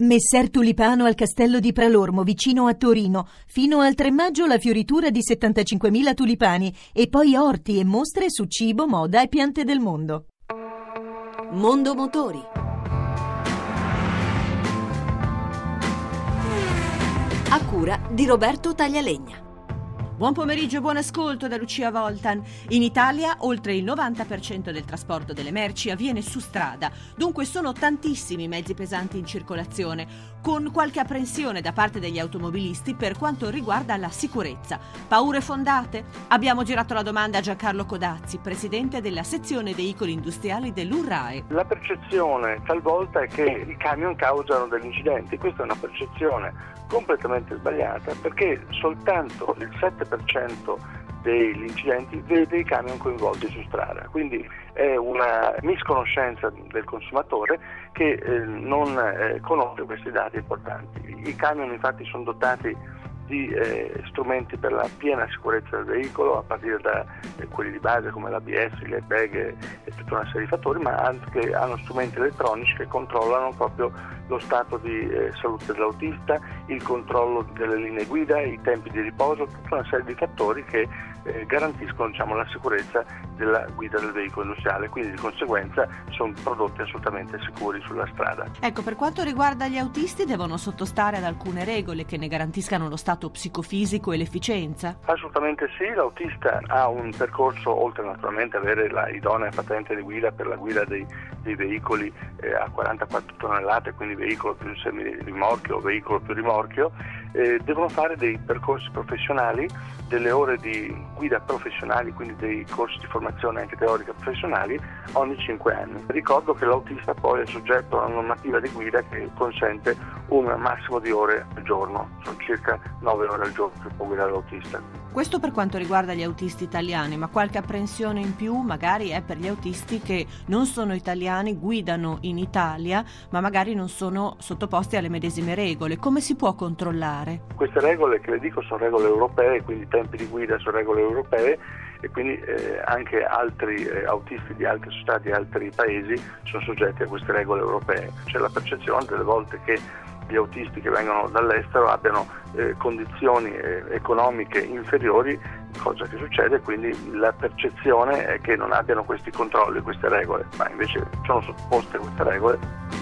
Messer Tulipano al castello di Pralormo, vicino a Torino. Fino al 3 maggio la fioritura di 75.000 tulipani e poi orti e mostre su cibo, moda e piante del mondo. Mondo Motori. A cura di Roberto Taglialegna. Buon pomeriggio e buon ascolto da Lucia Voltan. In Italia oltre il 90% del trasporto delle merci avviene su strada, dunque sono tantissimi i mezzi pesanti in circolazione, con qualche apprensione da parte degli automobilisti per quanto riguarda la sicurezza. Paure fondate? Abbiamo girato la domanda a Giancarlo Codazzi, presidente della sezione veicoli industriali dell'URAE. La percezione talvolta è che i camion causano degli incidenti, questa è una percezione completamente sbagliata perché soltanto il 7% degli incidenti vede i camion coinvolti su strada, quindi è una misconoscenza del consumatore che eh, non eh, conosce questi dati importanti. I camion infatti sono dotati di eh, strumenti per la piena sicurezza del veicolo, a partire da eh, quelli di base come l'ABS, le beghe e tutta una serie di fattori, ma anche hanno strumenti elettronici che controllano proprio lo stato di eh, salute dell'autista, il controllo delle linee guida, i tempi di riposo, tutta una serie di fattori che eh, garantiscono diciamo, la sicurezza della guida del veicolo industriale, quindi di conseguenza sono prodotti assolutamente sicuri sulla strada. Ecco, per quanto riguarda gli autisti devono sottostare ad alcune regole che ne garantiscano lo stato psicofisico e l'efficienza? Assolutamente sì, l'autista ha un percorso, oltre naturalmente ad avere la idonea patente di guida per la guida dei, dei veicoli eh, a 44 tonnellate, quindi veicolo più semi-rimorchio o veicolo più rimorchio, eh, devono fare dei percorsi professionali, delle ore di guida professionali, quindi dei corsi di formazione anche teorica professionali ogni 5 anni. Ricordo che l'autista poi è soggetto a una normativa di guida che consente un massimo di ore al giorno, sono circa 9 ore al giorno che può guidare l'autista. Questo per quanto riguarda gli autisti italiani, ma qualche apprensione in più magari è per gli autisti che non sono italiani, guidano in Italia, ma magari non sono sottoposti alle medesime regole. Come si può controllare? Queste regole che le dico sono regole europee, quindi i tempi di guida sono regole europee e quindi eh, anche altri eh, autisti di altre società di altri paesi sono soggetti a queste regole europee. C'è la percezione delle volte che gli autisti che vengono dall'estero abbiano eh, condizioni eh, economiche inferiori, cosa che succede, quindi la percezione è che non abbiano questi controlli, queste regole, ma invece sono sottoposte queste regole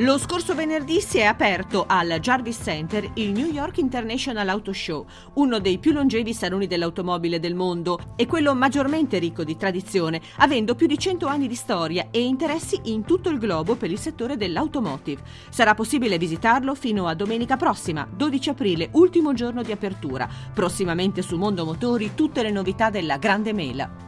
lo scorso venerdì si è aperto al Jarvis Center il New York International Auto Show, uno dei più longevi saloni dell'automobile del mondo e quello maggiormente ricco di tradizione, avendo più di 100 anni di storia e interessi in tutto il globo per il settore dell'automotive. Sarà possibile visitarlo fino a domenica prossima, 12 aprile, ultimo giorno di apertura. Prossimamente su Mondo Motori tutte le novità della Grande Mela.